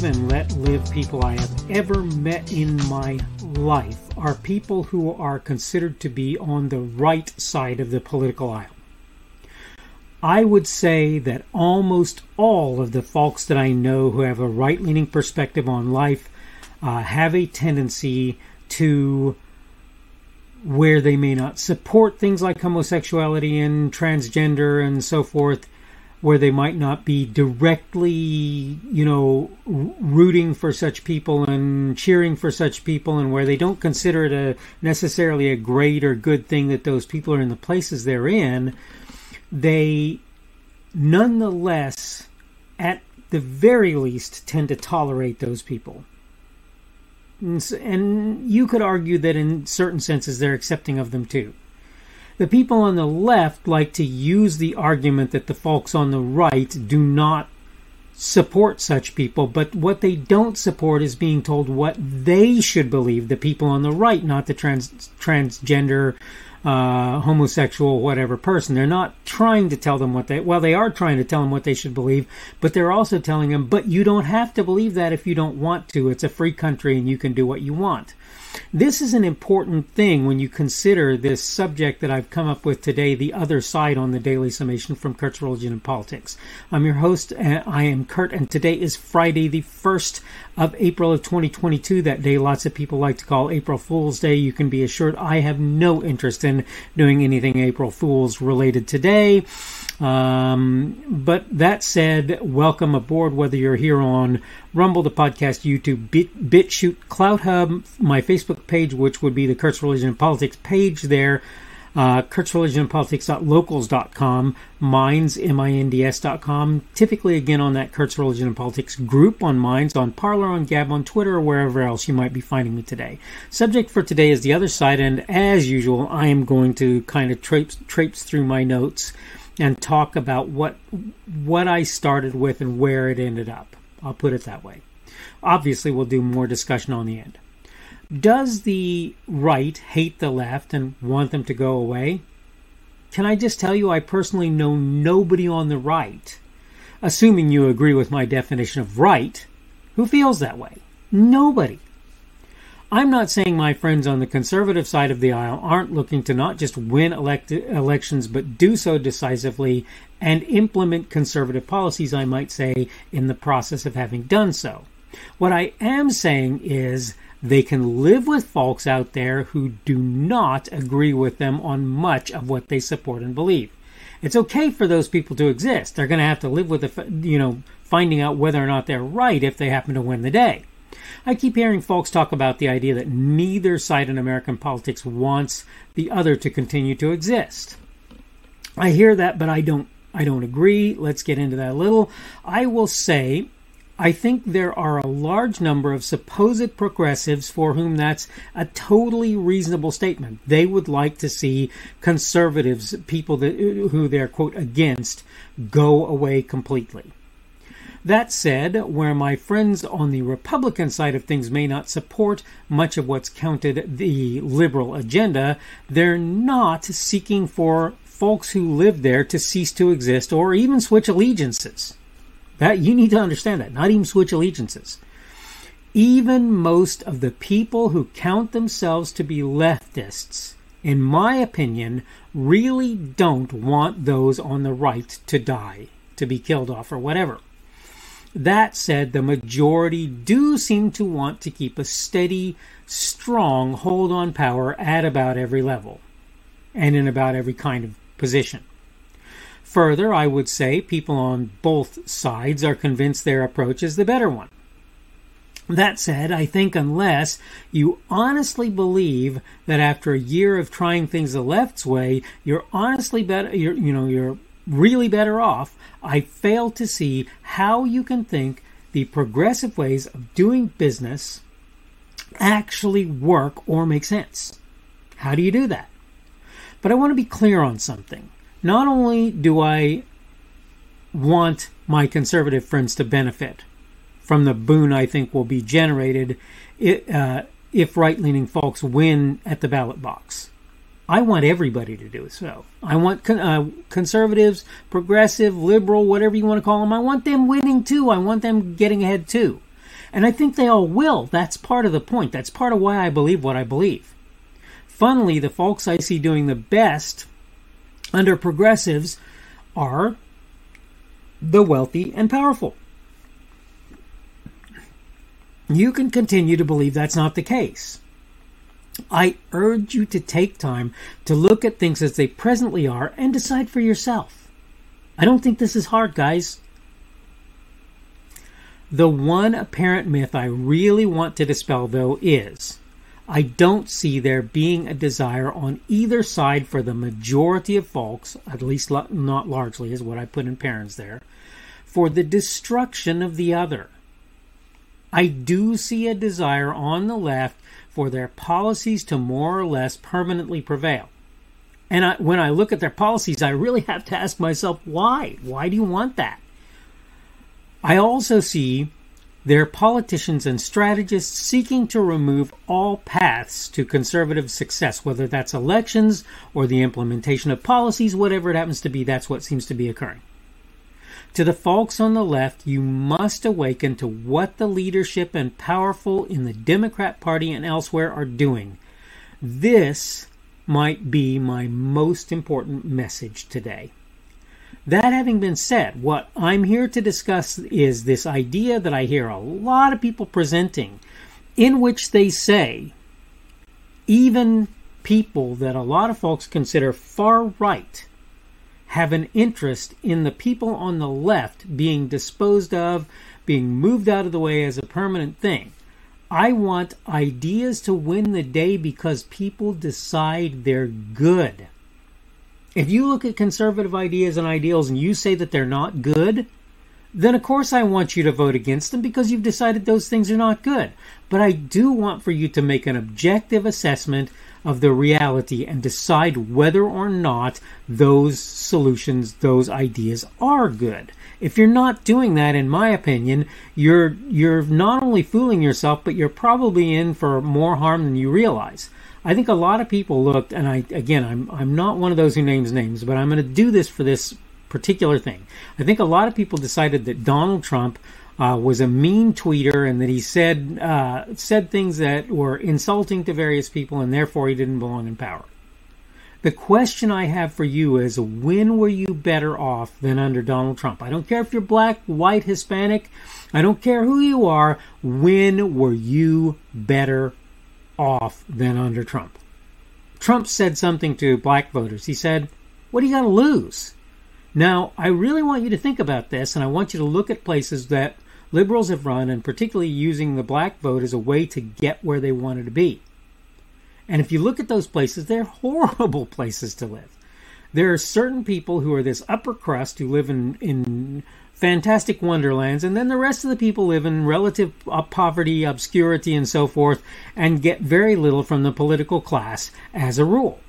live and let live people I have ever met in my life are people who are considered to be on the right side of the political aisle. I would say that almost all of the folks that I know who have a right leaning perspective on life uh, have a tendency to where they may not support things like homosexuality and transgender and so forth, where they might not be directly, you know, rooting for such people and cheering for such people, and where they don't consider it a necessarily a great or good thing that those people are in the places they're in, they nonetheless, at the very least, tend to tolerate those people. And you could argue that in certain senses they're accepting of them too. The people on the left like to use the argument that the folks on the right do not support such people, but what they don't support is being told what they should believe, the people on the right, not the trans transgender uh, homosexual, whatever person. They're not trying to tell them what they, well, they are trying to tell them what they should believe, but they're also telling them, but you don't have to believe that if you don't want to. It's a free country and you can do what you want. This is an important thing when you consider this subject that I've come up with today, the other side on the daily summation from Kurt's Religion and Politics. I'm your host. I am Kurt, and today is Friday, the 1st of April of 2022. That day, lots of people like to call April Fool's Day. You can be assured I have no interest in doing anything April Fool's related today. Um, but that said, welcome aboard, whether you're here on Rumble, the podcast, YouTube, Bit, BitChute, CloutHub, my Facebook page, which would be the Kurt's Religion and Politics page there, uh, Kurt's Religion and Politics.locals.com, Minds, M-I-N-D-S.com, typically again on that Kurt's Religion and Politics group on Minds, on Parler, on Gab, on Twitter, or wherever else you might be finding me today. Subject for today is the other side, and as usual, I am going to kind of traipse, traipse through my notes and talk about what what I started with and where it ended up. I'll put it that way. Obviously, we'll do more discussion on the end. Does the right hate the left and want them to go away? Can I just tell you, I personally know nobody on the right, assuming you agree with my definition of right, who feels that way. Nobody. I'm not saying my friends on the conservative side of the aisle aren't looking to not just win elect- elections, but do so decisively and implement conservative policies, I might say, in the process of having done so. What I am saying is they can live with folks out there who do not agree with them on much of what they support and believe. It's okay for those people to exist. They're going to have to live with the, you know, finding out whether or not they're right if they happen to win the day. I keep hearing folks talk about the idea that neither side in American politics wants the other to continue to exist. I hear that, but I don't I don't agree. Let's get into that a little. I will say I think there are a large number of supposed progressives for whom that's a totally reasonable statement. They would like to see conservatives, people that, who they're quote against, go away completely. That said, where my friends on the Republican side of things may not support much of what's counted the liberal agenda, they're not seeking for folks who live there to cease to exist or even switch allegiances. That you need to understand that, not even switch allegiances. Even most of the people who count themselves to be leftists, in my opinion, really don't want those on the right to die, to be killed off, or whatever. That said, the majority do seem to want to keep a steady, strong hold on power at about every level and in about every kind of position. Further, I would say people on both sides are convinced their approach is the better one. That said, I think unless you honestly believe that after a year of trying things the left's way, you're honestly better, you're, you know, you're really better off, I fail to see how you can think the progressive ways of doing business actually work or make sense. How do you do that? But I want to be clear on something. Not only do I want my conservative friends to benefit from the boon I think will be generated uh, if right leaning folks win at the ballot box. I want everybody to do so. I want con- uh, conservatives, progressive, liberal, whatever you want to call them. I want them winning too. I want them getting ahead too. And I think they all will. That's part of the point. That's part of why I believe what I believe. Funnily, the folks I see doing the best under progressives are the wealthy and powerful. You can continue to believe that's not the case. I urge you to take time to look at things as they presently are and decide for yourself. I don't think this is hard, guys. The one apparent myth I really want to dispel, though, is I don't see there being a desire on either side for the majority of folks, at least not largely, is what I put in parents there, for the destruction of the other. I do see a desire on the left for their policies to more or less permanently prevail. And I, when I look at their policies, I really have to ask myself, why? Why do you want that? I also see their politicians and strategists seeking to remove all paths to conservative success, whether that's elections or the implementation of policies, whatever it happens to be, that's what seems to be occurring. To the folks on the left, you must awaken to what the leadership and powerful in the Democrat Party and elsewhere are doing. This might be my most important message today. That having been said, what I'm here to discuss is this idea that I hear a lot of people presenting, in which they say even people that a lot of folks consider far right have an interest in the people on the left being disposed of, being moved out of the way as a permanent thing. I want ideas to win the day because people decide they're good. If you look at conservative ideas and ideals and you say that they're not good, then of course I want you to vote against them because you've decided those things are not good. But I do want for you to make an objective assessment of the reality and decide whether or not those solutions, those ideas are good. If you're not doing that, in my opinion, you're you're not only fooling yourself, but you're probably in for more harm than you realize. I think a lot of people looked, and I again, I'm I'm not one of those who names names, but I'm going to do this for this particular thing. I think a lot of people decided that Donald Trump uh, was a mean tweeter and that he said uh, said things that were insulting to various people and therefore he didn't belong in power. The question I have for you is when were you better off than under Donald Trump? I don't care if you're black, white, Hispanic, I don't care who you are. When were you better off than under Trump? Trump said something to black voters. He said, What do you got to lose? Now, I really want you to think about this, and I want you to look at places that liberals have run, and particularly using the black vote as a way to get where they wanted to be. And if you look at those places, they're horrible places to live. There are certain people who are this upper crust who live in, in fantastic wonderlands, and then the rest of the people live in relative uh, poverty, obscurity, and so forth, and get very little from the political class as a rule.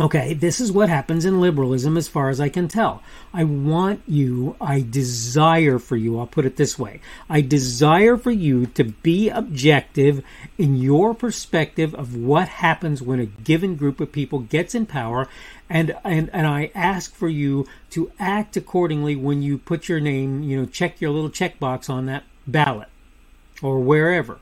Okay, this is what happens in liberalism as far as I can tell. I want you, I desire for you, I'll put it this way I desire for you to be objective in your perspective of what happens when a given group of people gets in power, and, and, and I ask for you to act accordingly when you put your name, you know, check your little checkbox on that ballot or wherever,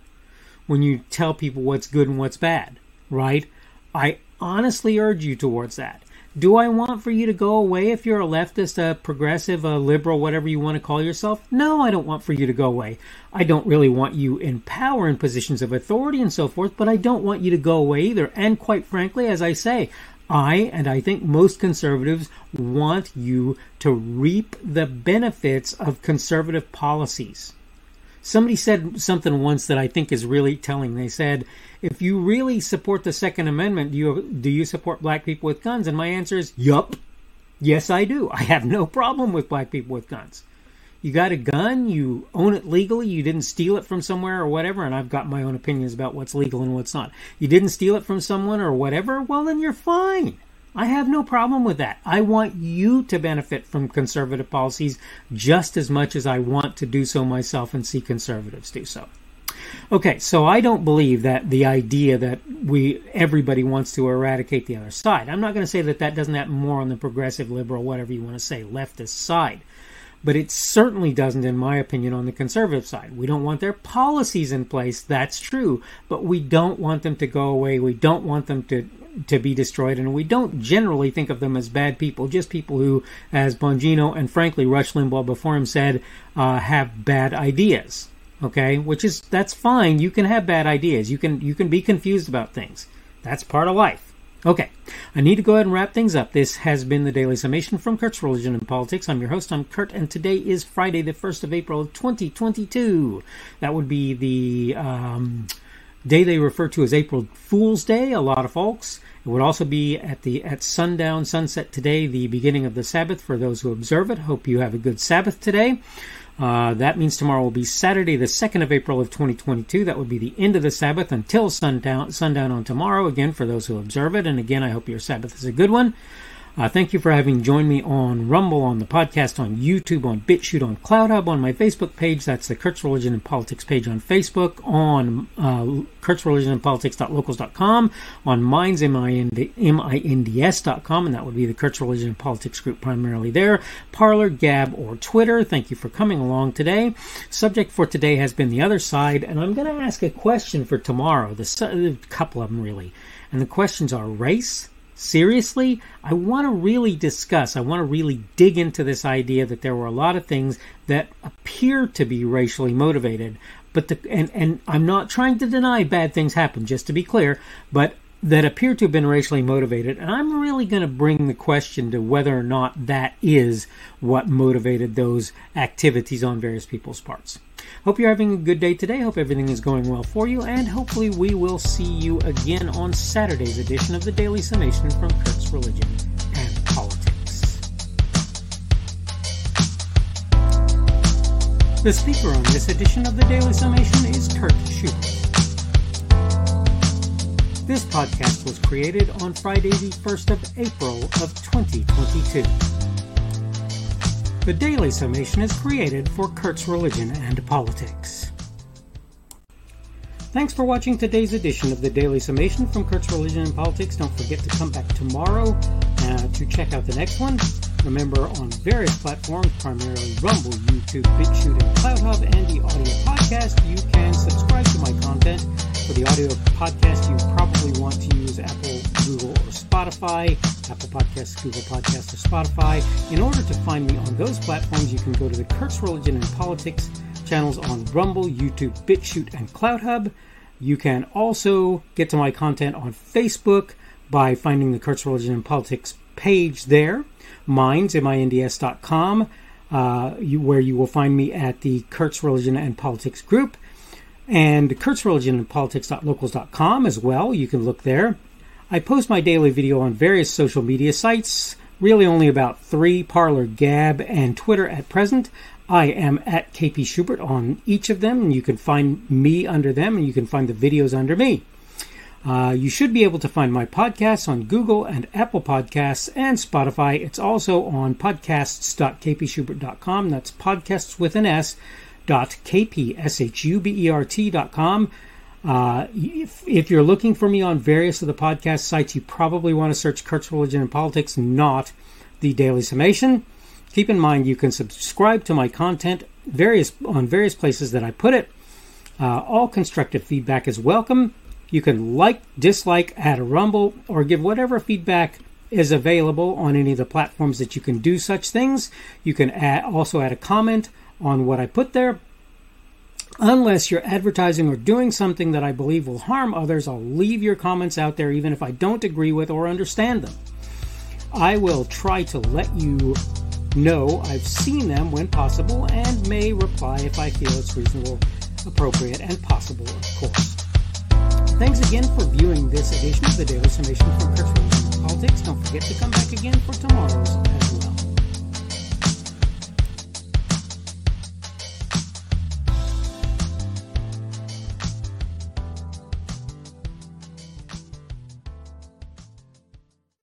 when you tell people what's good and what's bad, right? I honestly urge you towards that. Do I want for you to go away if you're a leftist, a progressive, a liberal, whatever you want to call yourself? No, I don't want for you to go away. I don't really want you in power in positions of authority and so forth, but I don't want you to go away either. And quite frankly, as I say, I and I think most conservatives want you to reap the benefits of conservative policies. Somebody said something once that I think is really telling. They said, if you really support the Second Amendment, do you do you support black people with guns? And my answer is, yup. Yes, I do. I have no problem with black people with guns. You got a gun, you own it legally, you didn't steal it from somewhere or whatever, and I've got my own opinions about what's legal and what's not. You didn't steal it from someone or whatever, well, then you're fine. I have no problem with that. I want you to benefit from conservative policies just as much as I want to do so myself and see conservatives do so. Okay, so I don't believe that the idea that we everybody wants to eradicate the other side. I'm not going to say that that doesn't happen more on the progressive, liberal, whatever you want to say, leftist side. But it certainly doesn't, in my opinion, on the conservative side. We don't want their policies in place, that's true, but we don't want them to go away. We don't want them to to be destroyed, and we don't generally think of them as bad people, just people who, as Bongino and frankly Rush Limbaugh before him said, uh, have bad ideas okay? Which is that's fine. You can have bad ideas. You can you can be confused about things. That's part of life okay i need to go ahead and wrap things up. This has been the daily summation from kurt's religion and politics. I'm your host i'm kurt and today is friday the 1st of april 2022 that would be the um, day they refer to as april fool's day a lot of folks. It would also be at the at sundown sunset today the beginning of the sabbath for those who observe it. Hope you have a good sabbath today uh, that means tomorrow will be Saturday, the 2nd of April of 2022. That would be the end of the Sabbath until sundown, sundown on tomorrow, again, for those who observe it. And again, I hope your Sabbath is a good one. Uh, thank you for having joined me on Rumble, on the podcast, on YouTube, on BitChute, on CloutHub, on my Facebook page. That's the Kurt's Religion and Politics page on Facebook, on uh, Kurt's Religion and Politics.locals.com, on Minds, M-I-N-D-S.com, and that would be the Kurt's Religion and Politics group primarily there, Parler, Gab, or Twitter. Thank you for coming along today. Subject for today has been the other side, and I'm going to ask a question for tomorrow, the, couple of them really. And the questions are race, seriously, I want to really discuss, I want to really dig into this idea that there were a lot of things that appear to be racially motivated. But the, and, and I'm not trying to deny bad things happen, just to be clear, but that appear to have been racially motivated. And I'm really going to bring the question to whether or not that is what motivated those activities on various people's parts. Hope you're having a good day today. Hope everything is going well for you, and hopefully we will see you again on Saturday's edition of the Daily Summation from Kurt's Religion and Politics. The speaker on this edition of the Daily Summation is Kurt Schubert. This podcast was created on Friday, the 1st of April of 2022. The Daily Summation is created for Kurt's Religion and Politics. Thanks for watching today's edition of the Daily Summation from Kurt's Religion and Politics. Don't forget to come back tomorrow uh, to check out the next one. Remember, on various platforms, primarily Rumble, YouTube, BitChute, and CloutHub, and the audio podcast, you can subscribe to my content. For the audio podcast, you probably want to use Apple, Google, or Spotify. Apple Podcasts, Google Podcasts, or Spotify. In order to find me on those platforms, you can go to the Kurt's Religion and Politics channels on Rumble, YouTube, BitChute, and CloutHub. You can also get to my content on Facebook by finding the Kurt's Religion and Politics page there, minds, M-I-N-D-S.com, uh, you, where you will find me at the Kurt's Religion and Politics group, and Kurt's Religion and Politics.locals.com as well. You can look there. I post my daily video on various social media sites, really only about three Parler, Gab, and Twitter at present. I am at KP Schubert on each of them, and you can find me under them, and you can find the videos under me. Uh, you should be able to find my podcasts on Google and Apple Podcasts and Spotify. It's also on podcasts.kpschubert.com. That's podcasts with an S dot kpschubert.com. Uh, if, if you're looking for me on various of the podcast sites, you probably want to search Kurt's Religion and Politics, not the Daily Summation. Keep in mind you can subscribe to my content various on various places that I put it. Uh, all constructive feedback is welcome. You can like, dislike, add a rumble, or give whatever feedback is available on any of the platforms that you can do such things. You can add, also add a comment on what I put there. Unless you're advertising or doing something that I believe will harm others, I'll leave your comments out there even if I don't agree with or understand them. I will try to let you know I've seen them when possible and may reply if I feel it's reasonable, appropriate, and possible, of course. Thanks again for viewing this edition of the Daily Summation from Kurt's Politics. Don't forget to come back again for tomorrow